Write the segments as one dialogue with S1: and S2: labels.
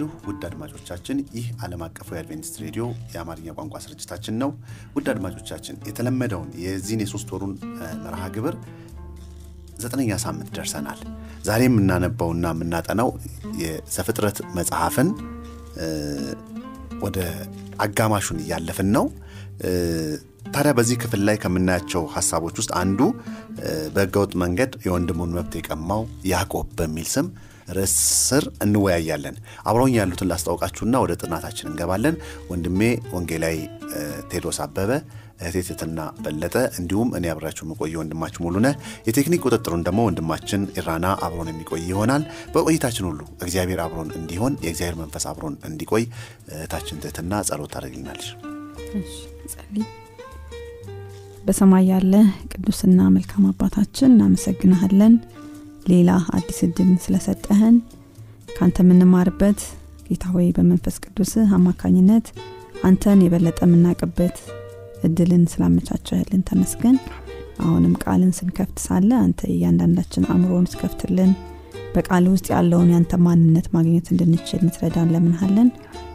S1: ሰነበታችሁ ውድ አድማጮቻችን። ይህ ዓለም አቀፉ የአድቬንቲስት ሬዲዮ የአማርኛ ቋንቋ ስርጭታችን ነው። ውድ አድማጮቻችን የተለመደውን የዚህን የሶስት ወሩን መርሃ ግብር ዘጠነኛ ሳምንት ደርሰናል። ዛሬ የምናነበውና የምናጠናው የዘፍጥረት መጽሐፍን ወደ አጋማሹን እያለፍን ነው። ታዲያ በዚህ ክፍል ላይ ከምናያቸው ሀሳቦች ውስጥ አንዱ በህገወጥ መንገድ የወንድሙን መብት የቀማው ያዕቆብ በሚል ስም ርዕስ ስር እንወያያለን። አብረውኝ ያሉትን ላስታውቃችሁና ወደ ጥናታችን እንገባለን። ወንድሜ ወንጌላዊ ቴዎድሮስ አበበ፣ እህቴ ትትና በለጠ እንዲሁም እኔ አብራችሁ የምቆየ ወንድማችሁ ሙሉነህ፣ የቴክኒክ ቁጥጥሩን ደግሞ ወንድማችን ኢራና አብሮን የሚቆይ ይሆናል። በቆይታችን ሁሉ እግዚአብሔር አብሮን እንዲሆን የእግዚአብሔር መንፈስ አብሮን እንዲቆይ እህታችን ትትና ጸሎት ታደርግልናለች።
S2: በሰማይ ያለ ቅዱስና መልካም አባታችን እናመሰግንሃለን ሌላ አዲስ እድልን ስለሰጠህን ከአንተ የምንማርበት ጌታ ሆይ በመንፈስ ቅዱስ አማካኝነት አንተን የበለጠ የምናውቅበት እድልን ስላመቻቸህልን ተመስገን። አሁንም ቃልን ስንከፍት ሳለ አንተ እያንዳንዳችን አእምሮን ስከፍትልን በቃል ውስጥ ያለውን ያንተ ማንነት ማግኘት እንድንችል እንትረዳን ለምንሃለን።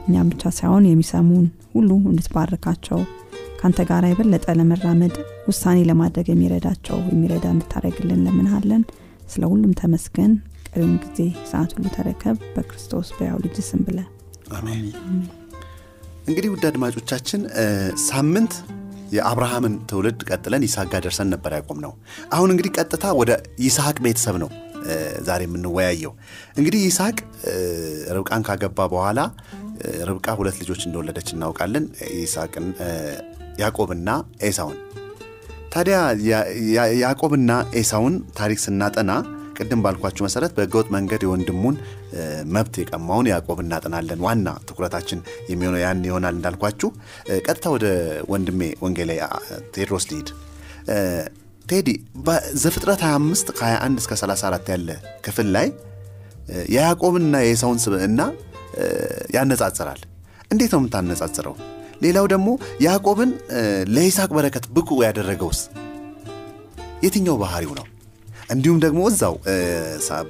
S2: እኛም ብቻ ሳይሆን የሚሰሙን ሁሉ እንድትባርካቸው ከአንተ ጋር የበለጠ ለመራመድ ውሳኔ ለማድረግ የሚረዳቸው የሚረዳ እንድታደረግልን ለምንሃለን። ስለ ሁሉም ተመስገን። ቀሪውን ጊዜ ሰዓት ሁሉ ተረከብ። በክርስቶስ በያው ልጅ ስም ብለ
S1: አሜን። እንግዲህ ውድ አድማጮቻችን ሳምንት የአብርሃምን ትውልድ ቀጥለን ይስሐቅ ጋር ደርሰን ነበር ያቆም ነው። አሁን እንግዲህ ቀጥታ ወደ ይስሐቅ ቤተሰብ ነው ዛሬ የምንወያየው። እንግዲህ ይስሐቅ ርብቃን ካገባ በኋላ ርብቃ ሁለት ልጆች እንደወለደች እናውቃለን፣ ይስሐቅን ያዕቆብና ኤሳውን። ታዲያ ያዕቆብና ኤሳውን ታሪክ ስናጠና ቅድም ባልኳችሁ መሰረት በህገወጥ መንገድ የወንድሙን መብት የቀማውን ያዕቆብ እናጠናለን። ዋና ትኩረታችን የሚሆነው ያን ይሆናል እንዳልኳችሁ። ቀጥታ ወደ ወንድሜ ወንጌላዊ ቴዎድሮስ ልሂድ። ቴዲ በዘፍጥረት 25 ከ21 እስከ 34 ያለ ክፍል ላይ የያዕቆብንና የኤሳውን ስብዕና ያነጻጽራል። እንዴት ነው የምታነጻጽረው? ሌላው ደግሞ ያዕቆብን ለይስሐቅ በረከት ብቁ ያደረገውስ የትኛው ባህሪው ነው? እንዲሁም ደግሞ እዛው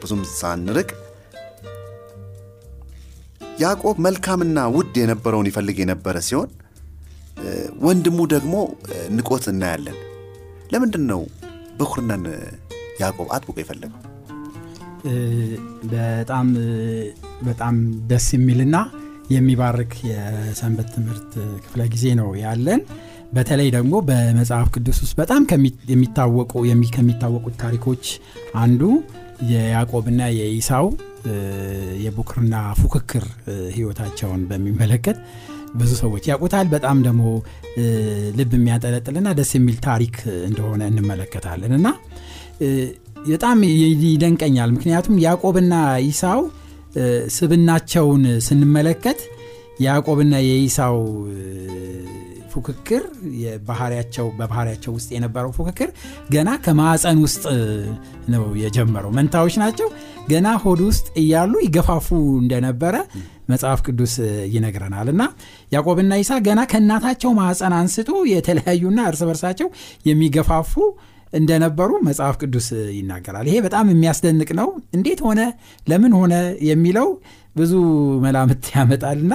S1: ብዙም ሳንርቅ ያዕቆብ መልካምና ውድ የነበረውን ይፈልግ የነበረ ሲሆን ወንድሙ ደግሞ ንቆት እናያለን። ለምንድን ነው ብኩርናን ያዕቆብ አጥብቆ የፈለገው?
S3: በጣም በጣም ደስ የሚልና የሚባርክ የሰንበት ትምህርት ክፍለ ጊዜ ነው ያለን። በተለይ ደግሞ በመጽሐፍ ቅዱስ ውስጥ በጣም የሚታወቁ ከሚታወቁት ታሪኮች አንዱ የያዕቆብና የኢሳው የቡክርና ፉክክር ህይወታቸውን በሚመለከት ብዙ ሰዎች ያውቁታል። በጣም ደግሞ ልብ የሚያጠለጥልና ደስ የሚል ታሪክ እንደሆነ እንመለከታለን እና በጣም ይደንቀኛል። ምክንያቱም ያዕቆብና ኢሳው ስብናቸውን ስንመለከት የያዕቆብና የኢሳው ፉክክር የባህሪያቸው በባህሪያቸው ውስጥ የነበረው ፉክክር ገና ከማዕፀን ውስጥ ነው የጀመረው። መንታዎች ናቸው። ገና ሆድ ውስጥ እያሉ ይገፋፉ እንደነበረ መጽሐፍ ቅዱስ ይነግረናል እና ያዕቆብና ኢሳ ገና ከእናታቸው ማዕፀን አንስቶ የተለያዩና እርስ በርሳቸው የሚገፋፉ እንደነበሩ መጽሐፍ ቅዱስ ይናገራል። ይሄ በጣም የሚያስደንቅ ነው። እንዴት ሆነ፣ ለምን ሆነ የሚለው ብዙ መላምት ያመጣልና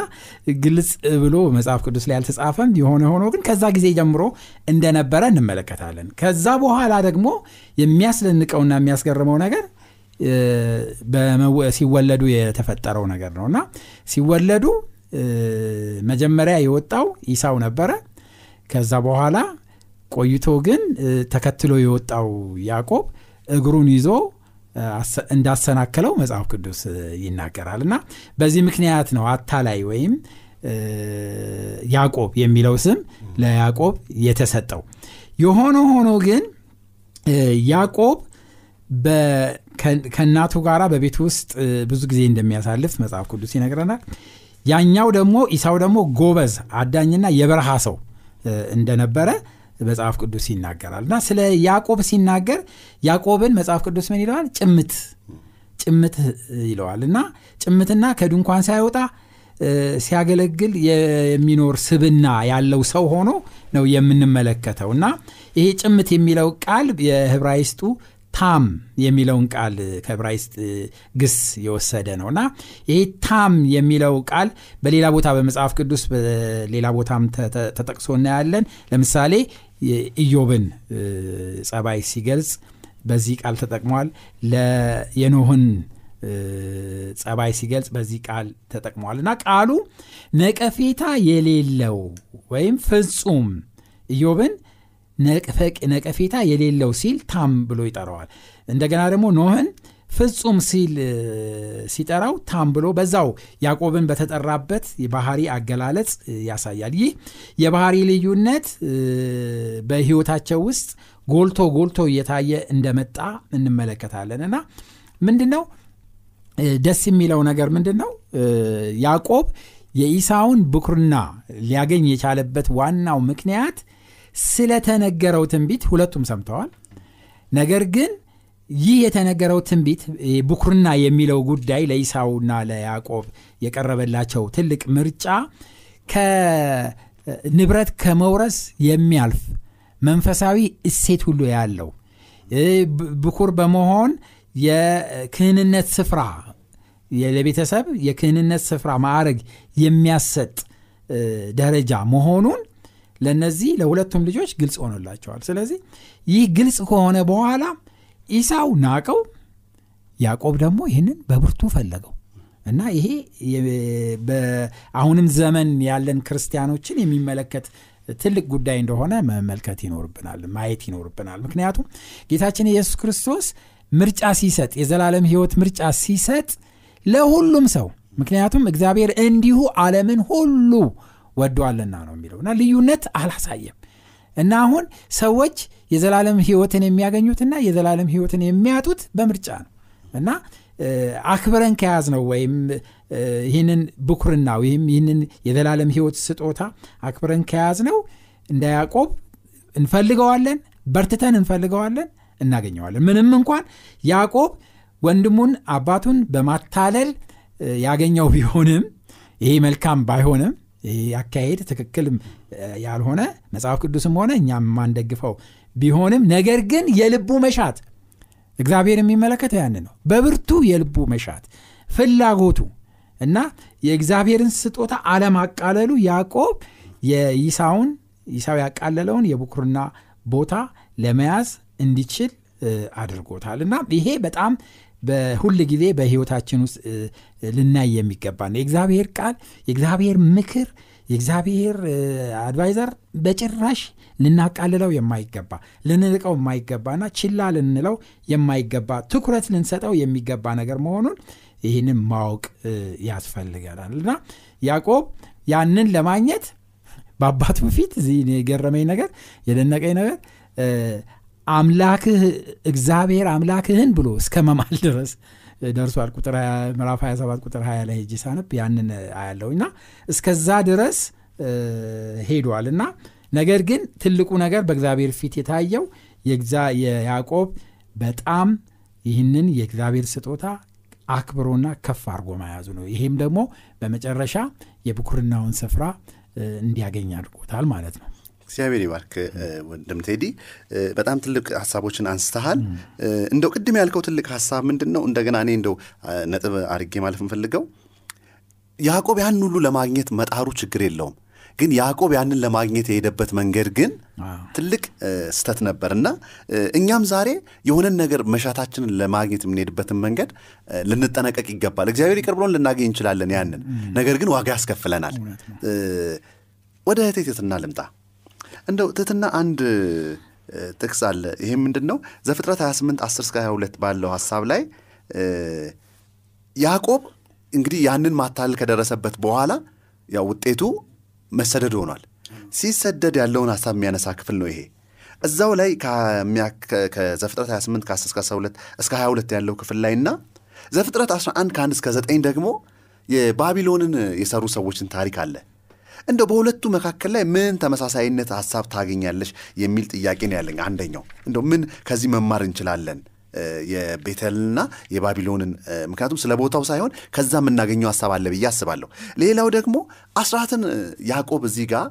S3: ግልጽ ብሎ መጽሐፍ ቅዱስ ላይ አልተጻፈም። የሆነ ሆኖ ግን ከዛ ጊዜ ጀምሮ እንደነበረ እንመለከታለን። ከዛ በኋላ ደግሞ የሚያስደንቀውና የሚያስገርመው ነገር ሲወለዱ የተፈጠረው ነገር ነው እና ሲወለዱ መጀመሪያ የወጣው ኢሳው ነበረ። ከዛ በኋላ ቆይቶ ግን ተከትሎ የወጣው ያዕቆብ እግሩን ይዞ እንዳሰናከለው መጽሐፍ ቅዱስ ይናገራል እና በዚህ ምክንያት ነው አታላይ ወይም ያዕቆብ የሚለው ስም ለያዕቆብ የተሰጠው። የሆነ ሆኖ ግን ያዕቆብ ከእናቱ ጋር በቤት ውስጥ ብዙ ጊዜ እንደሚያሳልፍ መጽሐፍ ቅዱስ ይነግረናል። ያኛው ደግሞ ኢሳው ደግሞ ጎበዝ አዳኝና የበረሃ ሰው እንደነበረ መጽሐፍ ቅዱስ ይናገራል። እና ስለ ያዕቆብ ሲናገር ያዕቆብን መጽሐፍ ቅዱስ ምን ይለዋል? ጭምት ጭምት ይለዋል። እና ጭምትና ከድንኳን ሳይወጣ ሲያገለግል የሚኖር ስብና ያለው ሰው ሆኖ ነው የምንመለከተው። እና ይሄ ጭምት የሚለው ቃል የህብራይስጡ ታም የሚለውን ቃል ከዕብራይስጥ ግስ የወሰደ ነው። እና ይሄ ታም የሚለው ቃል በሌላ ቦታ በመጽሐፍ ቅዱስ በሌላ ቦታም ተጠቅሶ እናያለን። ለምሳሌ ኢዮብን ጸባይ ሲገልጽ በዚህ ቃል ተጠቅሟል። የኖህን ጸባይ ሲገልጽ በዚህ ቃል ተጠቅሟል። እና ቃሉ ነቀፌታ የሌለው ወይም ፍጹም ኢዮብን ነቀፌታ የሌለው ሲል ታም ብሎ ይጠራዋል። እንደገና ደግሞ ኖህን ፍጹም ሲል ሲጠራው ታም ብሎ በዛው ያዕቆብን በተጠራበት የባህሪ አገላለጽ ያሳያል። ይህ የባህሪ ልዩነት በህይወታቸው ውስጥ ጎልቶ ጎልቶ እየታየ እንደመጣ እንመለከታለን። እና ምንድን ደስ የሚለው ነገር ምንድን ነው ያዕቆብ የኢሳውን ብኩርና ሊያገኝ የቻለበት ዋናው ምክንያት ስለተነገረው ትንቢት ሁለቱም ሰምተዋል። ነገር ግን ይህ የተነገረው ትንቢት ብኩርና የሚለው ጉዳይ ለኢሳውና ለያዕቆብ የቀረበላቸው ትልቅ ምርጫ ከንብረት ከመውረስ የሚያልፍ መንፈሳዊ እሴት ሁሉ ያለው ብኩር በመሆን የክህንነት ስፍራ ለቤተሰብ የክህንነት ስፍራ ማዕረግ የሚያሰጥ ደረጃ መሆኑን ለነዚህ ለሁለቱም ልጆች ግልጽ ሆኖላቸዋል። ስለዚህ ይህ ግልጽ ከሆነ በኋላ ኢሳው ናቀው ያዕቆብ ደግሞ ይህንን በብርቱ ፈለገው። እና ይሄ በአሁንም ዘመን ያለን ክርስቲያኖችን የሚመለከት ትልቅ ጉዳይ እንደሆነ መመልከት ይኖርብናል ማየት ይኖርብናል። ምክንያቱም ጌታችን ኢየሱስ ክርስቶስ ምርጫ ሲሰጥ የዘላለም ህይወት ምርጫ ሲሰጥ ለሁሉም ሰው ምክንያቱም እግዚአብሔር እንዲሁ ዓለምን ሁሉ ወዷልና ነው የሚለው። እና ልዩነት አላሳየም። እና አሁን ሰዎች የዘላለም ህይወትን የሚያገኙትና የዘላለም ህይወትን የሚያጡት በምርጫ ነው። እና አክብረን ከያዝ ነው ወይም ይህንን ብኩርና ወይም ይህንን የዘላለም ህይወት ስጦታ አክብረን ከያዝ ነው እንደ ያዕቆብ እንፈልገዋለን በርትተን እንፈልገዋለን እናገኘዋለን። ምንም እንኳን ያዕቆብ ወንድሙን አባቱን በማታለል ያገኘው ቢሆንም ይሄ መልካም ባይሆንም ይህ አካሄድ ትክክልም ያልሆነ መጽሐፍ ቅዱስም ሆነ እኛም የማንደግፈው ቢሆንም ነገር ግን የልቡ መሻት እግዚአብሔር የሚመለከተው ያን ነው። በብርቱ የልቡ መሻት ፍላጎቱ እና የእግዚአብሔርን ስጦታ አለማቃለሉ ያዕቆብ የይሳውን ይሳው ያቃለለውን የብኩርና ቦታ ለመያዝ እንዲችል አድርጎታል። እና ይሄ በጣም በሁል ጊዜ በህይወታችን ውስጥ ልናይ የሚገባ ነው። የእግዚአብሔር ቃል የእግዚአብሔር ምክር የእግዚአብሔር አድቫይዘር በጭራሽ ልናቃልለው የማይገባ ልንልቀው የማይገባና ችላ ልንለው የማይገባ ትኩረት ልንሰጠው የሚገባ ነገር መሆኑን ይህንን ማወቅ ያስፈልገናል። እና ያዕቆብ ያንን ለማግኘት በአባቱ ፊት እዚህ የገረመኝ ነገር የደነቀኝ ነገር አምላክህ እግዚአብሔር አምላክህን ብሎ እስከ መማል ድረስ ደርሷል። ቁጥር ምዕራፍ 27 ቁጥር 20 ላይ ሄጄ ሳነብ ያንን አያለው እና እስከዛ ድረስ ሄዷል እና ነገር ግን ትልቁ ነገር በእግዚአብሔር ፊት የታየው የያዕቆብ በጣም ይህንን የእግዚአብሔር ስጦታ አክብሮና ከፍ አድርጎ መያዙ ነው። ይሄም ደግሞ በመጨረሻ የብኩርናውን ስፍራ እንዲያገኝ አድርጎታል ማለት ነው
S1: እግዚአብሔር ይባርክ ወንድም ቴዲ። በጣም ትልቅ ሀሳቦችን አንስተሃል። እንደው ቅድም ያልከው ትልቅ ሀሳብ ምንድን ነው እንደገና እኔ እንደው ነጥብ አድርጌ ማለፍ እንፈልገው ያዕቆብ ያን ሁሉ ለማግኘት መጣሩ ችግር የለውም። ግን ያዕቆብ ያንን ለማግኘት የሄደበት መንገድ ግን ትልቅ ስተት ነበር እና እኛም ዛሬ የሆነን ነገር መሻታችንን ለማግኘት የምንሄድበትን መንገድ ልንጠነቀቅ ይገባል። እግዚአብሔር ይቅር ብሎን ልናገኝ እንችላለን ያንን። ነገር ግን ዋጋ ያስከፍለናል። ወደ እህቴ ልምጣ እንደው ትትና አንድ ጥቅስ አለ። ይሄም ምንድን ነው ዘፍጥረት 28 10 እስከ 22 ባለው ሀሳብ ላይ ያዕቆብ እንግዲህ ያንን ማታለል ከደረሰበት በኋላ ያው ውጤቱ መሰደድ ሆኗል። ሲሰደድ ያለውን ሀሳብ የሚያነሳ ክፍል ነው ይሄ። እዛው ላይ ከዘፍጥረት 28 ከ10 እስከ 22 እስከ 22 ያለው ክፍል ላይ እና ዘፍጥረት 11 ከ1 እስከ 9 ደግሞ የባቢሎንን የሰሩ ሰዎችን ታሪክ አለ። እንደው በሁለቱ መካከል ላይ ምን ተመሳሳይነት ሀሳብ ታገኛለሽ የሚል ጥያቄ ነው ያለኝ። አንደኛው እንደው ምን ከዚህ መማር እንችላለን የቤተልና የባቢሎንን ምክንያቱም ስለ ቦታው ሳይሆን ከዛ የምናገኘው ሀሳብ አለ ብዬ አስባለሁ። ሌላው ደግሞ አስራትን ያዕቆብ እዚህ ጋር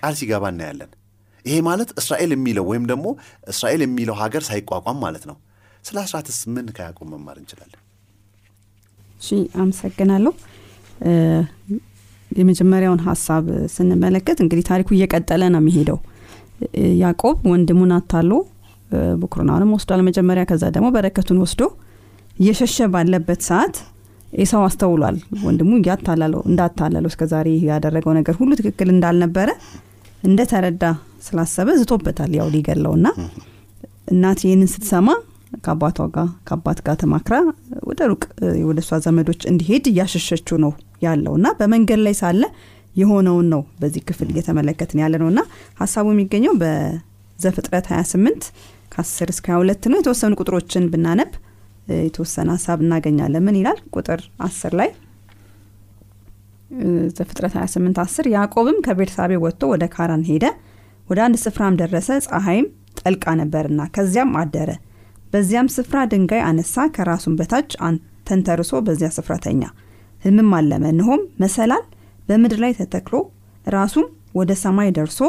S1: ቃል ሲገባ እናያለን። ይሄ ማለት እስራኤል የሚለው ወይም ደግሞ እስራኤል የሚለው ሀገር ሳይቋቋም ማለት ነው። ስለ አስራትስ ምን ከያዕቆብ መማር እንችላለን?
S2: እሺ አመሰግናለሁ። የመጀመሪያውን ሀሳብ ስንመለከት እንግዲህ ታሪኩ እየቀጠለ ነው የሚሄደው። ያዕቆብ ወንድሙን አታሎ ብኩርናውንም ወስዷል መጀመሪያ። ከዛ ደግሞ በረከቱን ወስዶ እየሸሸ ባለበት ሰዓት ኤሳው አስተውሏል። ወንድሙ እያታላለው እንዳታለለው እስከዛሬ ያደረገው ነገር ሁሉ ትክክል እንዳልነበረ እንደተረዳ ስላሰበ ዝቶበታል። ያው ሊገለውና እናት ይህንን ስትሰማ ከአባቷ ጋር ከአባት ጋር ተማክራ ወደ ሩቅ ወደ እሷ ዘመዶች እንዲሄድ እያሸሸችው ነው ያለው እና በመንገድ ላይ ሳለ የሆነውን ነው በዚህ ክፍል እየተመለከትን ያለ ነው እና ሀሳቡ የሚገኘው በዘፍጥረት 28 ከ10 እስከ 22 ነው። የተወሰኑ ቁጥሮችን ብናነብ የተወሰነ ሀሳብ እናገኛለን። ምን ይላል? ቁጥር 10 ላይ ዘፍጥረት 28 10 ያዕቆብም ከቤርሳቤ ወጥቶ ወደ ካራን ሄደ፣ ወደ አንድ ስፍራም ደረሰ፣ ፀሐይም ጠልቃ ነበርና ከዚያም አደረ። በዚያም ስፍራ ድንጋይ አነሳ፣ ከራሱም በታች ተንተርሶ በዚያ ስፍራ ተኛ። ህልምም አለመ። እነሆም መሰላል በምድር ላይ ተተክሎ ራሱም ወደ ሰማይ ደርሶ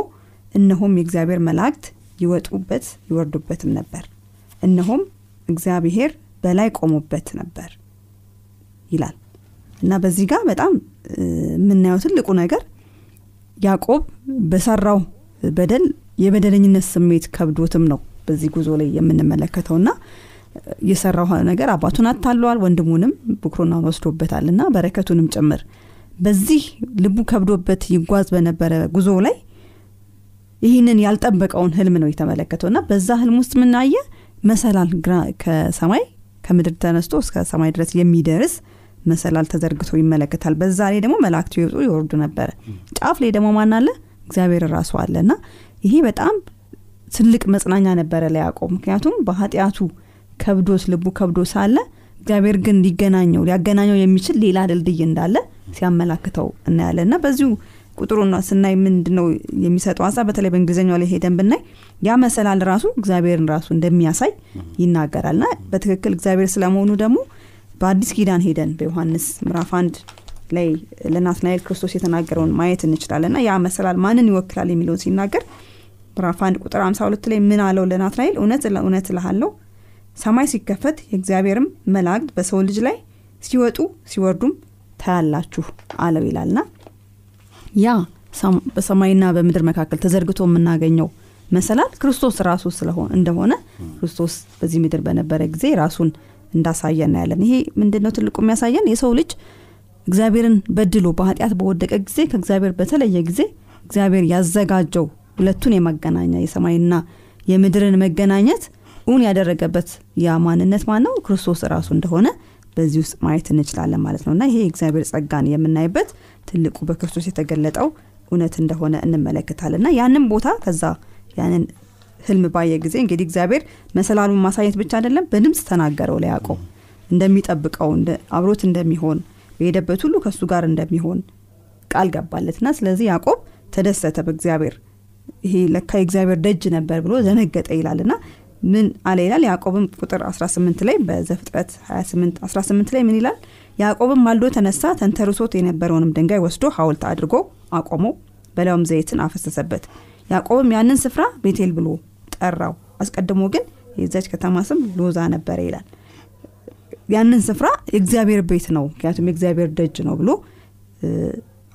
S2: እነሆም የእግዚአብሔር መላእክት ይወጡበት ይወርዱበትም ነበር። እነሆም እግዚአብሔር በላይ ቆሞበት ነበር ይላል እና በዚህ ጋር በጣም የምናየው ትልቁ ነገር ያዕቆብ በሰራው በደል የበደለኝነት ስሜት ከብዶትም ነው በዚህ ጉዞ ላይ የምንመለከተውና የሰራው ነገር አባቱን አታለዋል፣ ወንድሙንም ብኩርናውን ወስዶበታል እና በረከቱንም ጭምር በዚህ ልቡ ከብዶበት ይጓዝ በነበረ ጉዞ ላይ ይህንን ያልጠበቀውን ህልም ነው የተመለከተው እና በዛ ህልም ውስጥ ምናየ መሰላል ከሰማይ ከምድር ተነስቶ እስከ ሰማይ ድረስ የሚደርስ መሰላል ተዘርግቶ ይመለከታል። በዛ ላይ ደግሞ መላእክቱ ይወጡ ይወርዱ ነበረ። ጫፍ ላይ ደግሞ ማን አለ? እግዚአብሔር ራሱ አለ እና ይሄ በጣም ትልቅ መጽናኛ ነበረ ለያዕቆብ። ምክንያቱም በኃጢአቱ ከብዶት ልቡ ከብዶ ሳለ እግዚአብሔር ግን ሊገናኘው ሊያገናኘው የሚችል ሌላ ድልድይ እንዳለ ሲያመላክተው እናያለን። እና በዚሁ ቁጥሩን ስናይ ምንድን ነው የሚሰጠው ሀሳብ? በተለይ በእንግሊዝኛው ላይ ሄደን ብናይ ያ መሰላል ራሱ እግዚአብሔርን ራሱ እንደሚያሳይ ይናገራል። እና በትክክል እግዚአብሔር ስለመሆኑ ደግሞ በአዲስ ኪዳን ሄደን በዮሐንስ ምዕራፍ አንድ ላይ ለናትናኤል ክርስቶስ የተናገረውን ማየት እንችላለን። እና ያ መሰላል ማንን ይወክላል የሚለውን ሲናገር ምዕራፍ አንድ ቁጥር 52 ላይ ምን አለው ለናትናኤል እውነት እውነት እልሃለሁ ሰማይ ሲከፈት የእግዚአብሔርም መላእክት በሰው ልጅ ላይ ሲወጡ ሲወርዱም ታያላችሁ አለው ይላልና ያ በሰማይና በምድር መካከል ተዘርግቶ የምናገኘው መሰላል ክርስቶስ ራሱ እንደሆነ ክርስቶስ በዚህ ምድር በነበረ ጊዜ ራሱን እንዳሳየ እናያለን። ይሄ ምንድን ነው ትልቁ የሚያሳየን የሰው ልጅ እግዚአብሔርን በድሎ በኃጢአት በወደቀ ጊዜ ከእግዚአብሔር በተለየ ጊዜ እግዚአብሔር ያዘጋጀው ሁለቱን የማገናኛ የሰማይና የምድርን መገናኘት እውን ያደረገበት ያ ማንነት ማን ነው? ክርስቶስ ራሱ እንደሆነ በዚህ ውስጥ ማየት እንችላለን ማለት ነው። እና ይሄ የእግዚአብሔር ጸጋን የምናይበት ትልቁ በክርስቶስ የተገለጠው እውነት እንደሆነ እንመለከታለን። እና ያንን ቦታ ከዛ ያንን ህልም ባየ ጊዜ እንግዲህ እግዚአብሔር መሰላሉን ማሳየት ብቻ አይደለም በድምፅ ተናገረው ለያዕቆብ። እንደሚጠብቀው አብሮት እንደሚሆን በሄደበት ሁሉ ከእሱ ጋር እንደሚሆን ቃል ገባለትና ስለዚህ ያዕቆብ ተደሰተ በእግዚአብሔር ይሄ ለካ የእግዚአብሔር ደጅ ነበር ብሎ ዘነገጠ ይላልና ምን አለ ይላል? ያዕቆብም ቁጥር 18 ላይ በዘፍጥረት 28 18 ላይ ምን ይላል? ያዕቆብም ማልዶ ተነሳ ተንተርሶት የነበረውንም ድንጋይ ወስዶ ሐውልት አድርጎ አቆመው በላዩም ዘይትን አፈሰሰበት። ያዕቆብም ያንን ስፍራ ቤቴል ብሎ ጠራው። አስቀድሞ ግን የዛች ከተማ ስም ሎዛ ነበረ ይላል። ያንን ስፍራ የእግዚአብሔር ቤት ነው ምክንያቱም የእግዚአብሔር ደጅ ነው ብሎ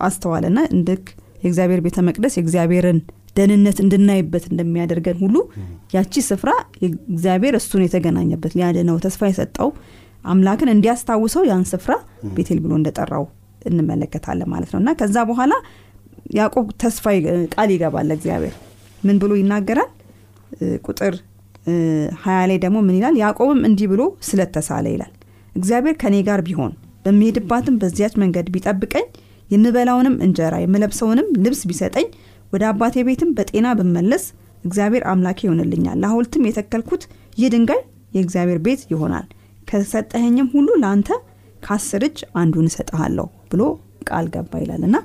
S2: አስተዋለና እንድክ የእግዚአብሔር ቤተ መቅደስ የእግዚአብሔርን ደህንነት እንድናይበት እንደሚያደርገን ሁሉ ያቺ ስፍራ እግዚአብሔር እሱን የተገናኘበት ሊያድነው ተስፋ የሰጠው አምላክን እንዲያስታውሰው ያን ስፍራ ቤቴል ብሎ እንደጠራው እንመለከታለን ማለት ነው። እና ከዛ በኋላ ያዕቆብ ተስፋ ቃል ይገባል እግዚአብሔር ምን ብሎ ይናገራል? ቁጥር ሀያ ላይ ደግሞ ምን ይላል? ያዕቆብም እንዲህ ብሎ ስለተሳለ ይላል። እግዚአብሔር ከእኔ ጋር ቢሆን በሚሄድባትም በዚያች መንገድ ቢጠብቀኝ የምበላውንም እንጀራ የምለብሰውንም ልብስ ቢሰጠኝ ወደ አባቴ ቤትም በጤና ብመለስ እግዚአብሔር አምላኬ ይሆንልኛል። ለሐውልትም የተከልኩት ይህ ድንጋይ የእግዚአብሔር ቤት ይሆናል። ከሰጠኸኝም ሁሉ ለአንተ ከአስር እጅ አንዱን እሰጥሃለሁ ብሎ ቃል ገባ ይላል። እና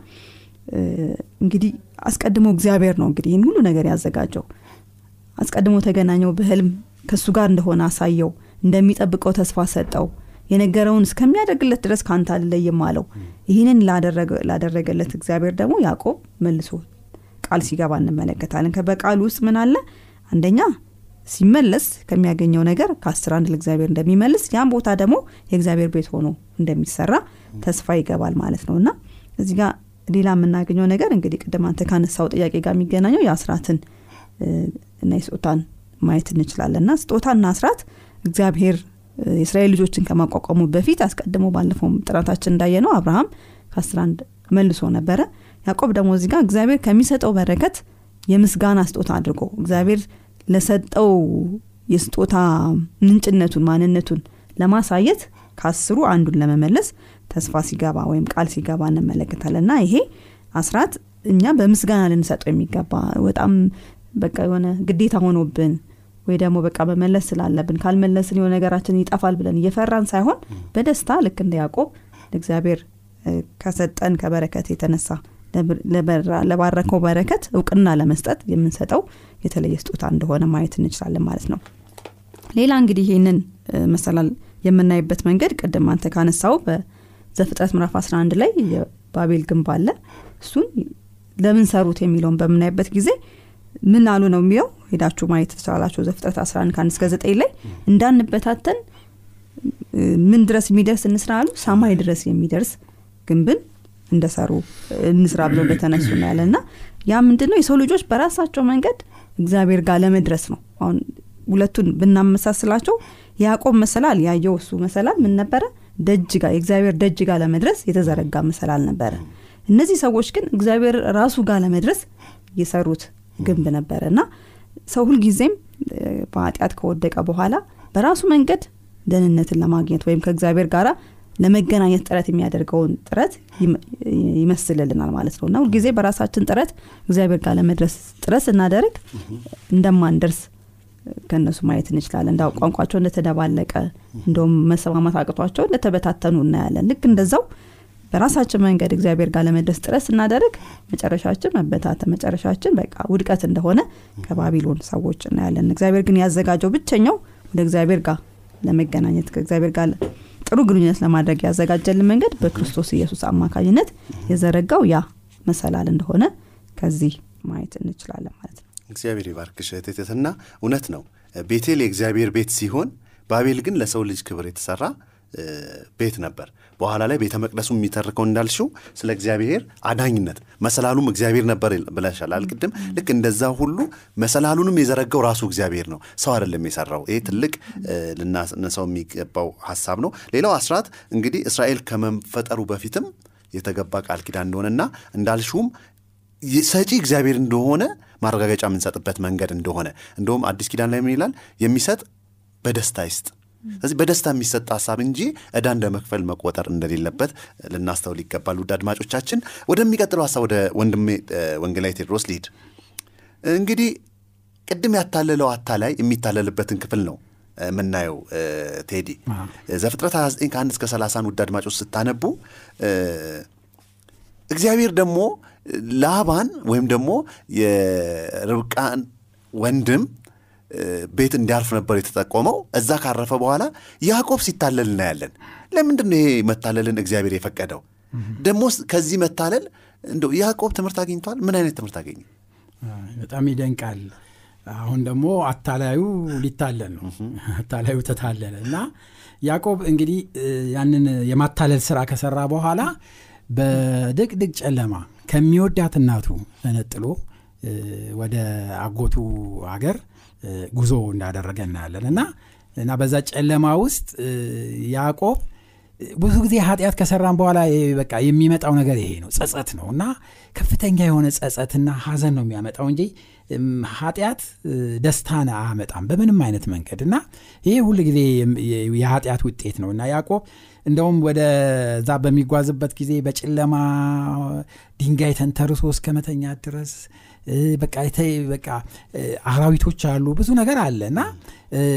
S2: እንግዲህ አስቀድሞ እግዚአብሔር ነው እንግዲህ ይህን ሁሉ ነገር ያዘጋጀው። አስቀድሞ ተገናኘው በህልም ከእሱ ጋር እንደሆነ አሳየው እንደሚጠብቀው ተስፋ ሰጠው። የነገረውን እስከሚያደርግለት ድረስ ከአንተ አልለይም አለው። ይህንን ላደረገለት እግዚአብሔር ደግሞ ያዕቆብ መልሶ ቃል ሲገባ እንመለከታለን። በቃሉ ውስጥ ምን አለ? አንደኛ ሲመለስ ከሚያገኘው ነገር ከአስር አንድ ለእግዚአብሔር እንደሚመልስ ያን ቦታ ደግሞ የእግዚአብሔር ቤት ሆኖ እንደሚሰራ ተስፋ ይገባል ማለት ነው። እና እዚህ ጋር ሌላ የምናገኘው ነገር እንግዲህ ቅድም አንተ ካነሳው ጥያቄ ጋር የሚገናኘው የአስራትን እና የስጦታን ማየት እንችላለን። እና ስጦታና አስራት እግዚአብሔር የእስራኤል ልጆችን ከማቋቋሙ በፊት አስቀድሞ ባለፈው ጥናታችን እንዳየ ነው አብርሃም ከአስራ አንድ መልሶ ነበረ ያዕቆብ ደግሞ እዚህ ጋር እግዚአብሔር ከሚሰጠው በረከት የምስጋና ስጦታ አድርጎ እግዚአብሔር ለሰጠው የስጦታ ምንጭነቱን ማንነቱን ለማሳየት ከአስሩ አንዱን ለመመለስ ተስፋ ሲገባ ወይም ቃል ሲገባ እንመለከታለን። እና ይሄ አስራት እኛ በምስጋና ልንሰጠው የሚገባ በጣም በቃ የሆነ ግዴታ ሆኖብን ወይ ደግሞ በቃ መመለስ ስላለብን ካልመለስን የሆነ ነገራችን ይጠፋል ብለን እየፈራን ሳይሆን በደስታ ልክ እንደ ያዕቆብ ለእግዚአብሔር ከሰጠን ከበረከት የተነሳ ለባረከው በረከት እውቅና ለመስጠት የምንሰጠው የተለየ ስጦታ እንደሆነ ማየት እንችላለን ማለት ነው። ሌላ እንግዲህ ይህንን መሰላል የምናይበት መንገድ ቅድም አንተ ካነሳው በዘፍጥረት ምዕራፍ 11 ላይ የባቤል ግንብ አለ። እሱን ለምን ሰሩት የሚለውን በምናይበት ጊዜ ምን አሉ ነው የሚለው ሄዳችሁ ማየት ትችላላችሁ። ዘፍጥረት 11 ከአንድ እስከ 9 ላይ እንዳንበታተን ምን ድረስ የሚደርስ እንስራ አሉ? ሰማይ ድረስ የሚደርስ ግንብን እንደሰሩ እንስራ ብሎ እንደተነሱ እናያለን እና ያ ምንድን ነው የሰው ልጆች በራሳቸው መንገድ እግዚአብሔር ጋር ለመድረስ ነው። አሁን ሁለቱን ብናመሳስላቸው የያዕቆብ መሰላል ያየው እሱ መሰላል ምን ነበረ? ደጅ ጋር የእግዚአብሔር ደጅ ጋር ለመድረስ የተዘረጋ መሰላል ነበረ። እነዚህ ሰዎች ግን እግዚአብሔር ራሱ ጋር ለመድረስ የሰሩት ግንብ ነበረ እና ሰው ሁልጊዜም በኃጢአት ከወደቀ በኋላ በራሱ መንገድ ደህንነትን ለማግኘት ወይም ከእግዚአብሔር ጋር ለመገናኘት ጥረት የሚያደርገውን ጥረት ይመስልልናል ማለት ነው። እና ሁልጊዜ በራሳችን ጥረት እግዚአብሔር ጋር ለመድረስ ጥረት ስናደርግ እንደማንደርስ ከእነሱ ማየት እንችላለን። እንዳው ቋንቋቸው እንደተደባለቀ እንደውም መሰማማት አቅቷቸው እንደተበታተኑ እናያለን። ልክ እንደዛው በራሳችን መንገድ እግዚአብሔር ጋር ለመድረስ ጥረት ስናደርግ መጨረሻችን መበታተን መጨረሻችን በቃ ውድቀት እንደሆነ ከባቢሎን ሰዎች እናያለን። እግዚአብሔር ግን ያዘጋጀው ብቸኛው ወደ እግዚአብሔር ጋር ለመገናኘት ከእግዚአብሔር ጋር ጥሩ ግንኙነት ለማድረግ ያዘጋጀልን መንገድ በክርስቶስ ኢየሱስ አማካኝነት የዘረጋው ያ መሰላል እንደሆነ ከዚህ ማየት እንችላለን ማለት ነው።
S1: እግዚአብሔር ይባርክሽ እህቴትና እውነት ነው። ቤቴል የእግዚአብሔር ቤት ሲሆን ባቤል ግን ለሰው ልጅ ክብር የተሰራ ቤት ነበር። በኋላ ላይ ቤተ መቅደሱ የሚተርከው እንዳልሽው ስለ እግዚአብሔር አዳኝነት መሰላሉም እግዚአብሔር ነበር ብለሻል አልቅድም ልክ እንደዛ ሁሉ መሰላሉንም የዘረጋው ራሱ እግዚአብሔር ነው። ሰው አይደለም የሰራው። ይሄ ትልቅ ልናነሳው የሚገባው ሀሳብ ነው። ሌላው አስራት እንግዲህ እስራኤል ከመፈጠሩ በፊትም የተገባ ቃል ኪዳን እንደሆነና እንዳልሽውም ሰጪ እግዚአብሔር እንደሆነ ማረጋገጫ የምንሰጥበት መንገድ እንደሆነ። እንደውም አዲስ ኪዳን ላይ ምን ይላል? የሚሰጥ በደስታ ይስጥ ስለዚህ በደስታ የሚሰጥ ሀሳብ እንጂ እዳ እንደ መክፈል መቆጠር እንደሌለበት ልናስተውል ይገባል። ውድ አድማጮቻችን ወደሚቀጥለው ሀሳብ ወደ ወንድሜ ወንጌላዊ ቴድሮስ ሊሄድ እንግዲህ ቅድም ያታለለው አታላይ የሚታለልበትን ክፍል ነው የምናየው ቴዲ። ዘፍጥረት 29 ከ1 እስከ 30 ውድ አድማጮች ስታነቡ እግዚአብሔር ደግሞ ላባን ወይም ደግሞ የርብቃን ወንድም ቤት እንዲያርፍ ነበር የተጠቆመው። እዛ ካረፈ በኋላ ያዕቆብ ሲታለል እናያለን። ለምንድን ነው ይሄ መታለልን እግዚአብሔር የፈቀደው? ደግሞ ከዚህ መታለል እንደው ያዕቆብ ትምህርት አግኝቷል? ምን አይነት ትምህርት አገኘ?
S3: በጣም ይደንቃል። አሁን ደግሞ አታላዩ ሊታለል ነው። አታላዩ ተታለለ እና ያዕቆብ እንግዲህ ያንን የማታለል ስራ ከሰራ በኋላ በድቅድቅ ጨለማ ከሚወዳት እናቱ ተነጥሎ ወደ አጎቱ አገር ጉዞ እንዳደረገ እናያለን። እና እና በዛ ጨለማ ውስጥ ያዕቆብ ብዙ ጊዜ ኃጢአት ከሰራን በኋላ በቃ የሚመጣው ነገር ይሄ ነው ጸጸት ነው። እና ከፍተኛ የሆነ ጸጸትና ሀዘን ነው የሚያመጣው እንጂ ኃጢአት ደስታን አያመጣም በምንም አይነት መንገድ። እና ይሄ ሁል ጊዜ የኃጢአት ውጤት ነው። እና ያዕቆብ እንደውም ወደዛ በሚጓዝበት ጊዜ በጨለማ ድንጋይ ተንተርሶ እስከ መተኛት ድረስ በቃ በቃ አራዊቶች አሉ ብዙ ነገር አለ። እና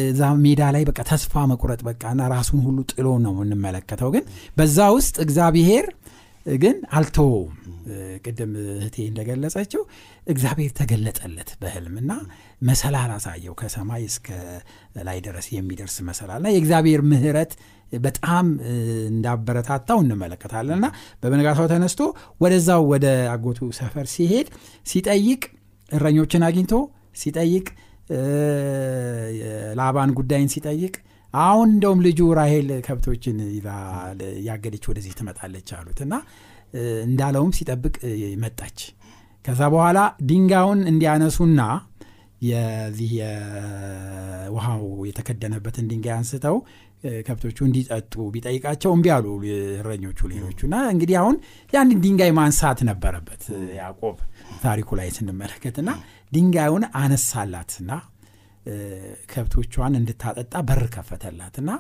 S3: እዛ ሜዳ ላይ በቃ ተስፋ መቁረጥ በቃ እና ራሱን ሁሉ ጥሎ ነው የምንመለከተው። ግን በዛ ውስጥ እግዚአብሔር ግን አልተወውም። ቅድም እህቴ እንደገለጸችው እግዚአብሔር ተገለጠለት በህልም እና መሰላል አሳየው ከሰማይ እስከ ላይ ድረስ የሚደርስ መሰላል እና የእግዚአብሔር ምህረት በጣም እንዳበረታታው እንመለከታለን። እና በበነጋታው ተነስቶ ወደዛው ወደ አጎቱ ሰፈር ሲሄድ ሲጠይቅ እረኞችን አግኝቶ ሲጠይቅ ላባን ጉዳይን ሲጠይቅ አሁን እንደውም ልጁ ራሄል ከብቶችን ያገደች ወደዚህ ትመጣለች አሉት። እና እንዳለውም ሲጠብቅ መጣች። ከዛ በኋላ ድንጋዩን እንዲያነሱና የዚህ የውሃው የተከደነበትን ድንጋይ አንስተው ከብቶቹ እንዲጠጡ ቢጠይቃቸው እምቢ አሉ እረኞቹ ሌሎቹ። እና እንግዲህ አሁን ያንን ድንጋይ ማንሳት ነበረበት ያዕቆብ ታሪኩ ላይ ስንመለከት። እና ድንጋዩን አነሳላትና ከብቶቿን እንድታጠጣ በር ከፈተላት። እና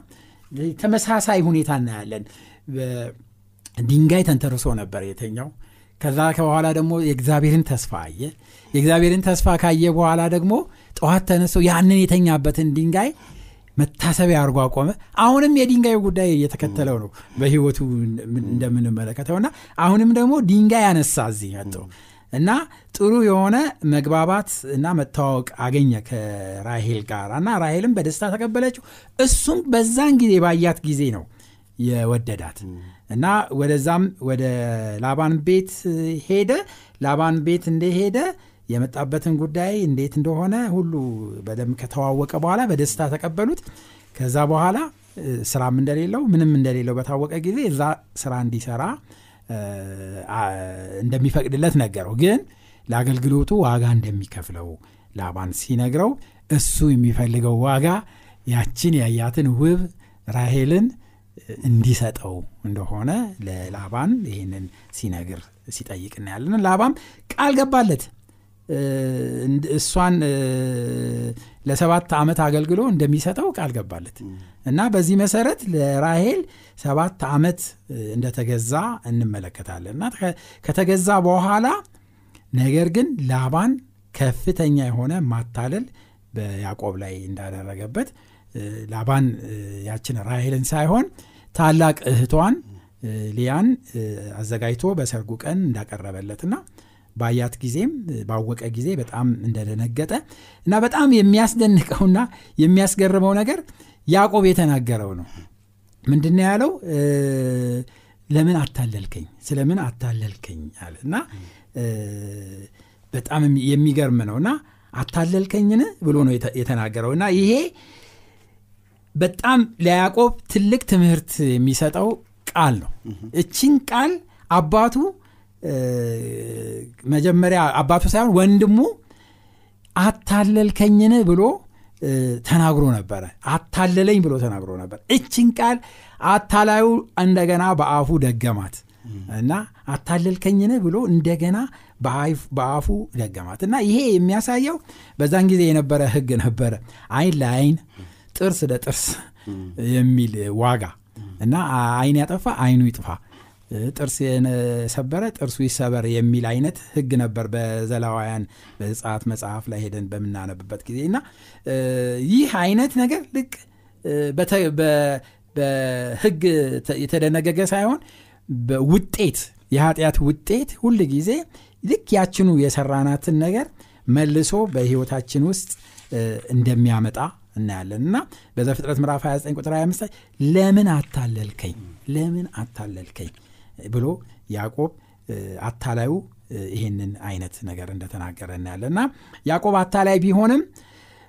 S3: ተመሳሳይ ሁኔታ እናያለን። ድንጋይ ተንተርሶ ነበር የተኛው። ከዛ በኋላ ደግሞ የእግዚአብሔርን ተስፋ አየ። የእግዚአብሔርን ተስፋ ካየ በኋላ ደግሞ ጠዋት ተነስቶ ያንን የተኛበትን ድንጋይ መታሰቢያ አድርጎ አቆመ። አሁንም የድንጋዩ ጉዳይ እየተከተለው ነው በህይወቱ እንደምንመለከተውና አሁንም ደግሞ ድንጋይ ያነሳ እዚህ መጠው እና ጥሩ የሆነ መግባባት እና መታወቅ አገኘ ከራሄል ጋር እና ራሄልም በደስታ ተቀበለችው። እሱም በዛን ጊዜ ባያት ጊዜ ነው የወደዳት። እና ወደዛም ወደ ላባን ቤት ሄደ። ላባን ቤት እንደሄደ የመጣበትን ጉዳይ እንዴት እንደሆነ ሁሉ በደንብ ከተዋወቀ በኋላ በደስታ ተቀበሉት። ከዛ በኋላ ስራም እንደሌለው ምንም እንደሌለው በታወቀ ጊዜ እዛ ስራ እንዲሰራ እንደሚፈቅድለት ነገረው። ግን ለአገልግሎቱ ዋጋ እንደሚከፍለው ላባን ሲነግረው እሱ የሚፈልገው ዋጋ ያችን ያያትን ውብ ራሄልን እንዲሰጠው እንደሆነ ለላባን ይህንን ሲነግር ሲጠይቅ እናያለን። ላባም ቃል ገባለት እሷን ለሰባት ዓመት አገልግሎ እንደሚሰጠው ቃል ገባለት። እና በዚህ መሰረት ለራሄል ሰባት ዓመት እንደተገዛ እንመለከታለን። እና ከተገዛ በኋላ ነገር ግን ላባን ከፍተኛ የሆነ ማታለል በያዕቆብ ላይ እንዳደረገበት ላባን ያችን ራሄልን ሳይሆን ታላቅ እህቷን ሊያን አዘጋጅቶ በሰርጉ ቀን እንዳቀረበለትና ባያት ጊዜም ባወቀ ጊዜ በጣም እንደደነገጠ እና በጣም የሚያስደንቀውና የሚያስገርመው ነገር ያዕቆብ የተናገረው ነው። ምንድን ያለው? ለምን አታለልከኝ? ስለምን አታለልከኝ አለ እና በጣም የሚገርም ነው እና አታለልከኝን ብሎ ነው የተናገረው እና ይሄ በጣም ለያዕቆብ ትልቅ ትምህርት የሚሰጠው ቃል ነው። እችን ቃል አባቱ መጀመሪያ አባቱ ሳይሆን ወንድሙ አታለልከኝን ብሎ ተናግሮ ነበረ። አታለለኝ ብሎ ተናግሮ ነበር። እችን ቃል አታላዩ እንደገና በአፉ ደገማት እና አታለልከኝን ብሎ እንደገና በአፉ ደገማት እና ይሄ የሚያሳየው በዛን ጊዜ የነበረ ህግ ነበረ። አይን ለአይን ጥርስ ለጥርስ የሚል ዋጋ እና አይን ያጠፋ አይኑ ይጥፋ ጥርስ የሰበረ ጥርሱ ይሰበር የሚል አይነት ህግ ነበር በዘላዋያን በዘጸአት መጽሐፍ ላይ ሄደን በምናነብበት ጊዜ እና ይህ አይነት ነገር ልክ በህግ የተደነገገ ሳይሆን ውጤት የኃጢአት ውጤት ሁል ጊዜ ልክ ያችኑ የሰራናትን ነገር መልሶ በህይወታችን ውስጥ እንደሚያመጣ እናያለን። እና በዘፍጥረት ምዕራፍ 29 ቁጥር 25 ለምን አታለልከኝ? ለምን አታለልከኝ ብሎ ያዕቆብ አታላዩ ይሄንን አይነት ነገር እንደተናገረ እናያለን። እና ያዕቆብ አታላይ ቢሆንም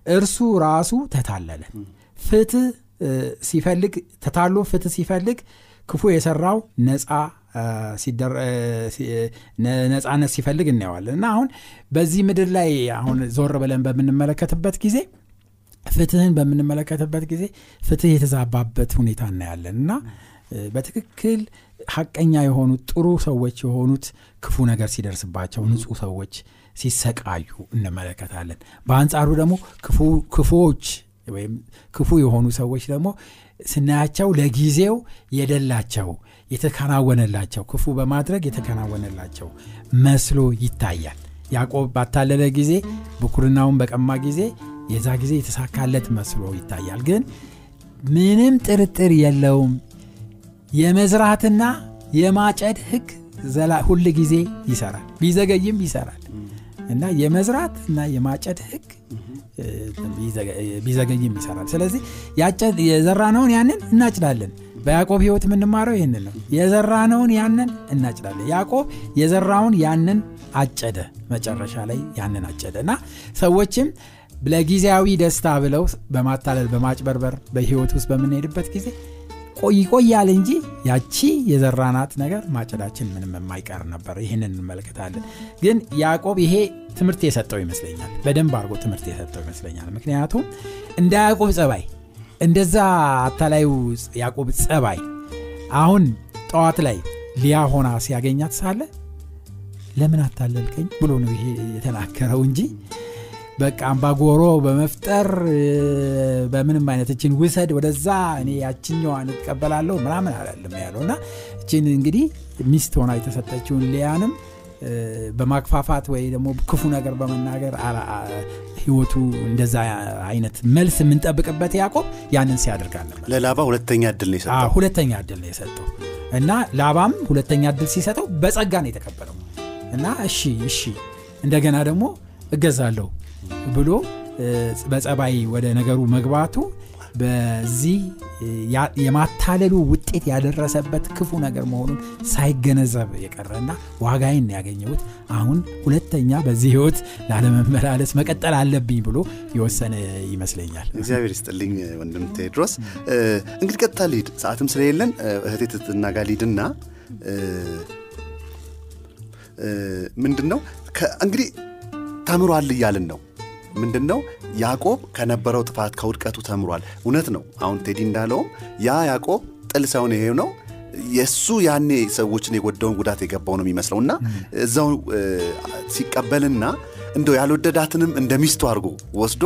S3: እርሱ ራሱ ተታለለ። ፍትህ ሲፈልግ ተታሎ ፍትህ ሲፈልግ ክፉ የሰራው ነፃ ነፃነት ሲፈልግ እናየዋለን። እና አሁን በዚህ ምድር ላይ አሁን ዞር ብለን በምንመለከትበት ጊዜ ፍትህን በምንመለከትበት ጊዜ ፍትህ የተዛባበት ሁኔታ እናያለን። እና በትክክል ሀቀኛ የሆኑት ጥሩ ሰዎች የሆኑት ክፉ ነገር ሲደርስባቸው ንጹህ ሰዎች ሲሰቃዩ እንመለከታለን። በአንጻሩ ደግሞ ክፉዎች ወይም ክፉ የሆኑ ሰዎች ደግሞ ስናያቸው ለጊዜው የደላቸው የተከናወነላቸው ክፉ በማድረግ የተከናወነላቸው መስሎ ይታያል። ያዕቆብ ባታለለ ጊዜ ብኩርናውን በቀማ ጊዜ የዛ ጊዜ የተሳካለት መስሎ ይታያል። ግን ምንም ጥርጥር የለውም የመዝራትና የማጨድ ህግ ሁል ጊዜ ይሰራል። ቢዘገይም ይሰራል። እና የመዝራት እና የማጨድ ህግ ቢዘገይም ይሰራል። ስለዚህ የዘራነውን ያንን እናጭዳለን። በያዕቆብ ህይወት የምንማረው ይህንን ነው። የዘራነውን ያንን እናጭዳለን። ያዕቆብ የዘራውን ያንን አጨደ። መጨረሻ ላይ ያንን አጨደ። እና ሰዎችም ለጊዜያዊ ደስታ ብለው በማታለል በማጭበርበር በህይወት ውስጥ በምንሄድበት ጊዜ ይቆያል እንጂ ያቺ የዘራናት ነገር ማጨዳችን ምንም የማይቀር ነበር። ይህንን እንመለከታለን። ግን ያዕቆብ ይሄ ትምህርት የሰጠው ይመስለኛል። በደንብ አድርጎ ትምህርት የሰጠው ይመስለኛል። ምክንያቱም እንደ ያዕቆብ ጸባይ እንደዛ አታላዩ ያዕቆብ ጸባይ አሁን ጠዋት ላይ ሊያ ሆና ሲያገኛት ሳለ ለምን አታለልከኝ ብሎ ነው ይሄ የተናገረው እንጂ በቃ አምባጎሮ በመፍጠር በምንም አይነት እችን ውሰድ ወደዛ እኔ ያችኛዋን እቀበላለሁ ምናምን አላለም ያለው። እና እችን እንግዲህ ሚስት ሆና የተሰጠችውን ሊያንም በማክፋፋት ወይ ደግሞ ክፉ ነገር በመናገር ህይወቱ እንደዛ አይነት መልስ የምንጠብቅበት ያዕቆብ ያንን አልነበር
S1: ለላባ ሁለተኛ እድል ነው የሰጠው?
S3: ሁለተኛ እድል ነው የሰጠው። እና ላባም ሁለተኛ እድል ሲሰጠው በጸጋ ነው የተቀበለው። እና እሺ እሺ እንደገና ደግሞ እገዛለሁ ብሎ በጸባይ ወደ ነገሩ መግባቱ በዚህ የማታለሉ ውጤት ያደረሰበት ክፉ ነገር መሆኑን ሳይገነዘብ የቀረና ዋጋይን ያገኘሁት። አሁን ሁለተኛ በዚህ ህይወት ላለመመላለስ መቀጠል አለብኝ ብሎ የወሰነ ይመስለኛል።
S1: እግዚአብሔር ይስጥልኝ ወንድም ቴድሮስ። እንግዲህ ቀጥታ ሊድ ሰዓትም ስለሌለን እህቴ ትትና ሊድና ምንድን ነው እንግዲህ ተምሯል እያልን ነው ምንድን ነው ያዕቆብ ከነበረው ጥፋት ከውድቀቱ ተምሯል። እውነት ነው። አሁን ቴዲ እንዳለውም ያ ያዕቆብ ጥል ሳይሆን ይሄ ነው የእሱ ያኔ ሰዎችን የጎዳውን ጉዳት የገባው ነው የሚመስለው እና እዛው ሲቀበልና እንደው ያልወደዳትንም እንደ ሚስቱ አድርጎ ወስዶ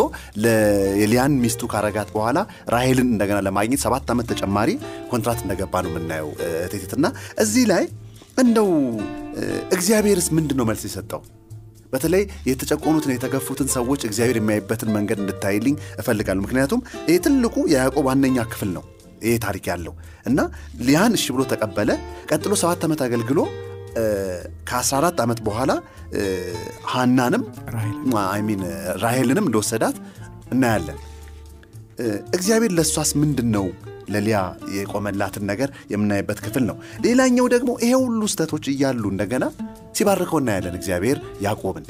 S1: የሊያን ሚስቱ ካረጋት በኋላ ራሄልን እንደገና ለማግኘት ሰባት ዓመት ተጨማሪ ኮንትራት እንደገባ ነው የምናየው። ቴቴትና እዚህ ላይ እንደው እግዚአብሔርስ ምንድን ነው መልስ የሰጠው በተለይ የተጨቆኑትን የተገፉትን ሰዎች እግዚአብሔር የሚያይበትን መንገድ እንድታይልኝ እፈልጋለሁ። ምክንያቱም ይህ ትልቁ የያዕቆብ ዋነኛ ክፍል ነው ይሄ ታሪክ ያለው እና ሊያን እሺ ብሎ ተቀበለ። ቀጥሎ ሰባት ዓመት አገልግሎ ከ14 ዓመት በኋላ ሃናንም ሚን ራሄልንም እንደወሰዳት እናያለን። እግዚአብሔር ለእሷስ ምንድን ነው ለሊያ የቆመላትን ነገር የምናይበት ክፍል ነው። ሌላኛው ደግሞ ይሄ ሁሉ ስተቶች እያሉ እንደገና ሲባርከው እናያለን እግዚአብሔር ያዕቆብን።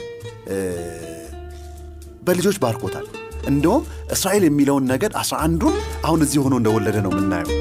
S1: በልጆች ባርኮታል። እንደውም እስራኤል የሚለውን ነገድ አስራ አንዱን አሁን እዚህ ሆኖ እንደወለደ ነው የምናየው